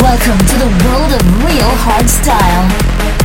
Welcome to the world of real hardstyle. Especially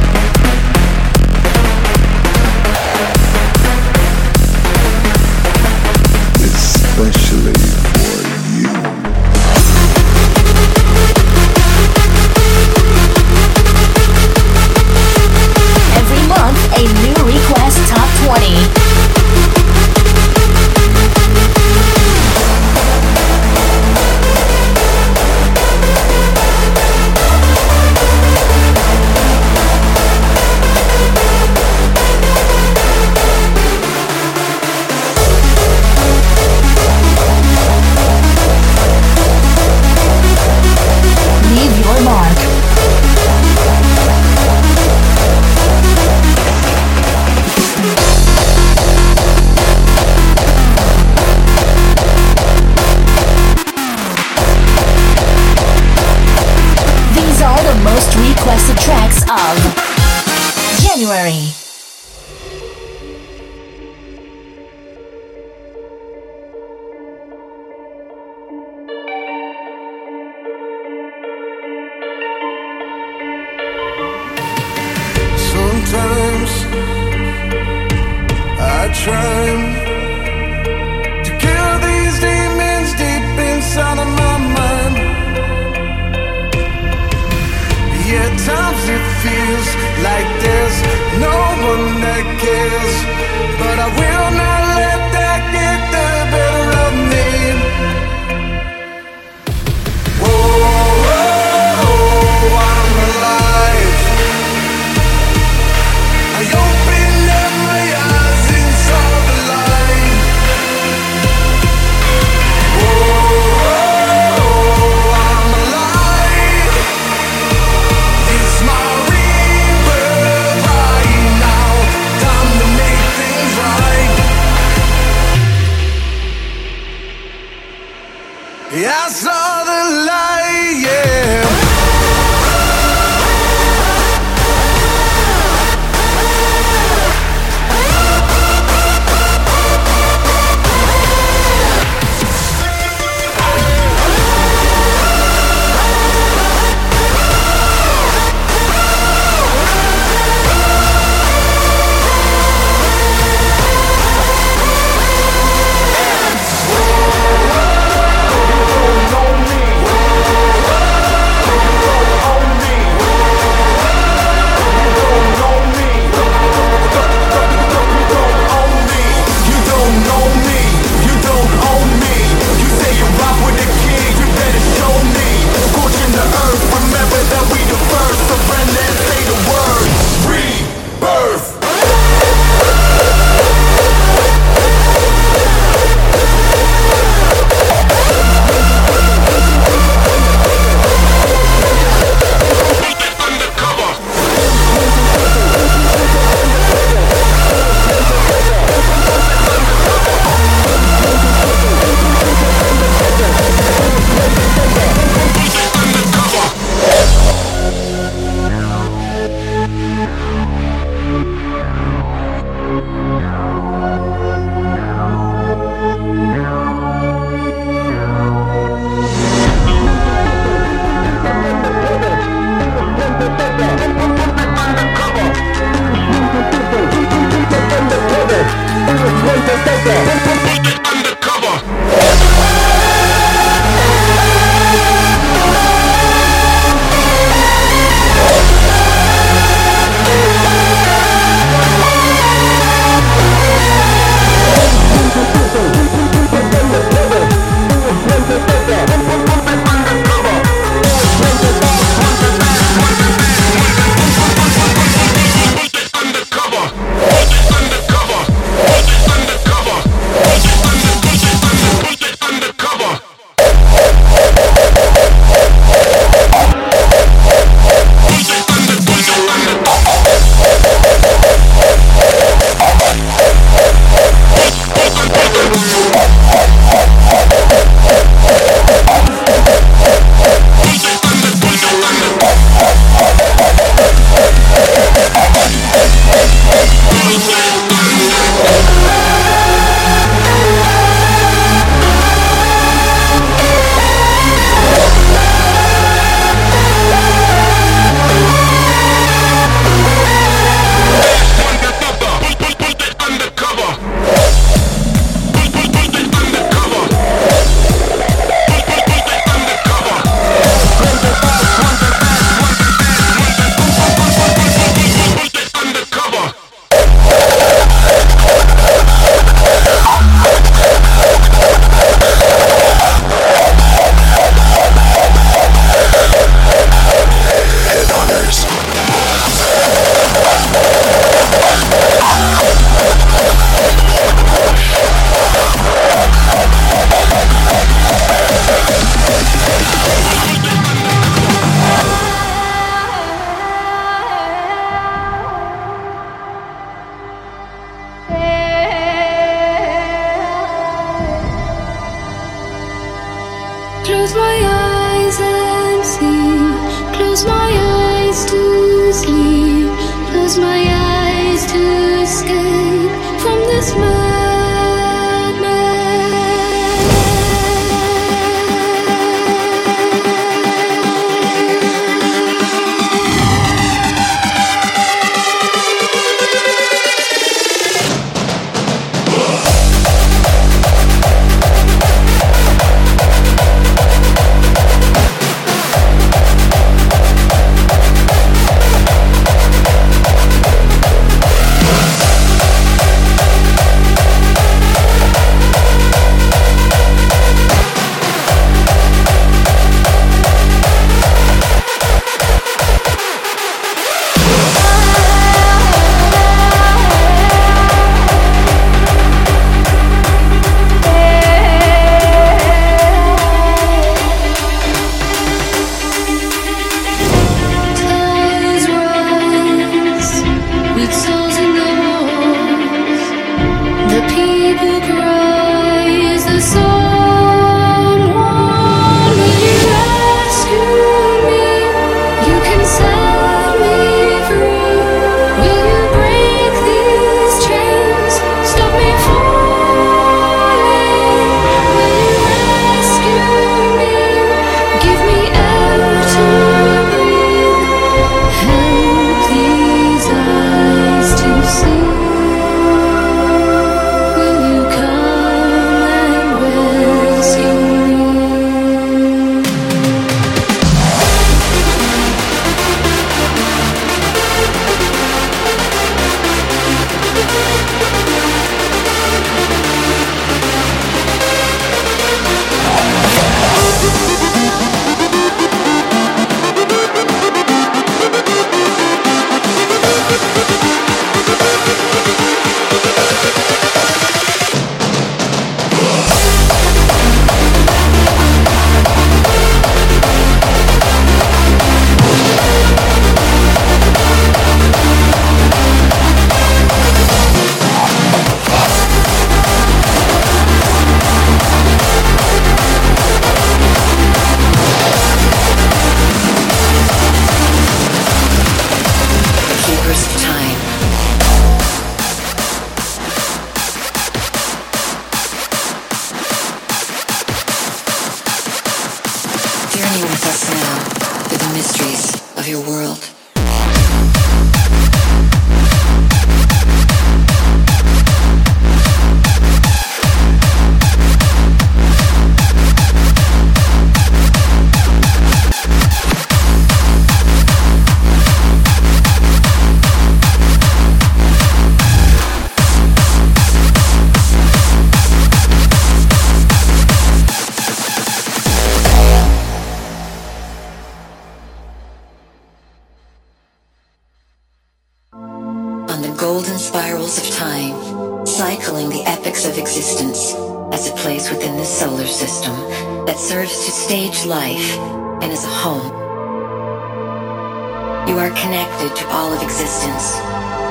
all of existence.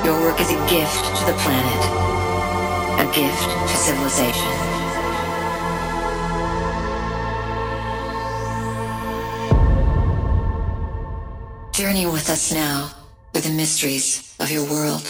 Your work is a gift to the planet, a gift to civilization. Journey with us now with the mysteries of your world.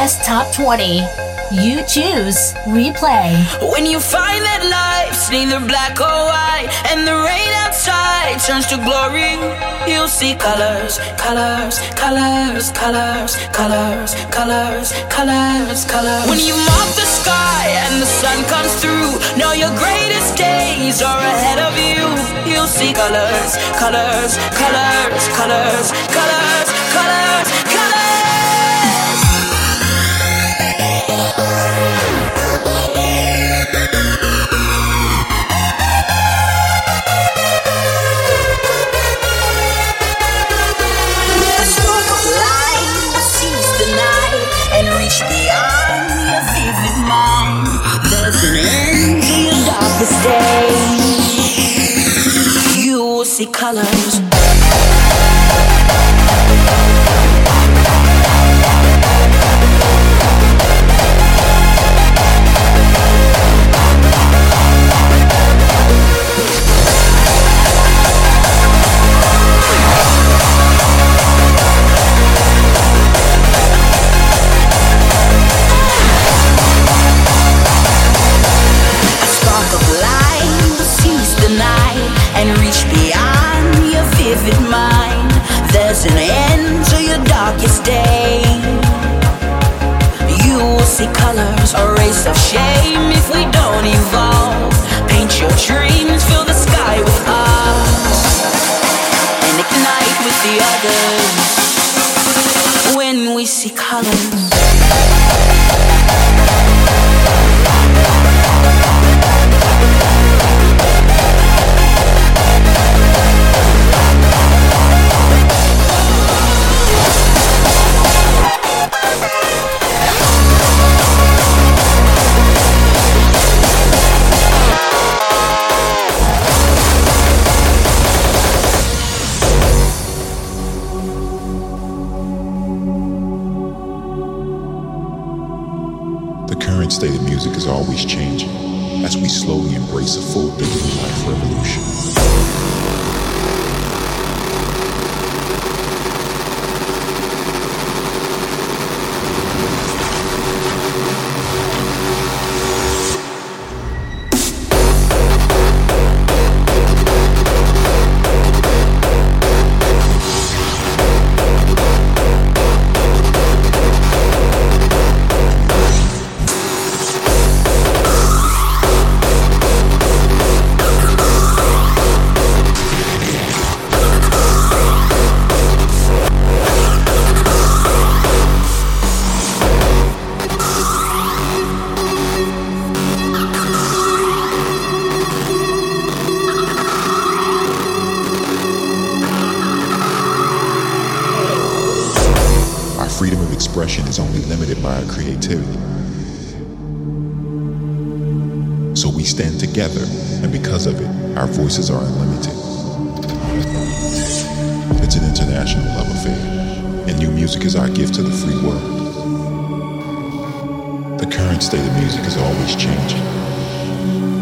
Request Top 20. You choose Replay. When you find that life's neither black or white, and the rain outside turns to glory, you'll see colors, colors, colors, colors, colors, colors, colors, colors. When you mop the sky and the sun comes through, know your greatest days are ahead of you. You'll see colors, colors, colors, colors, colors, colors, colors. You will colors. So we see together,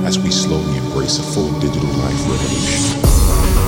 as we slowly embrace a full digital life revolution.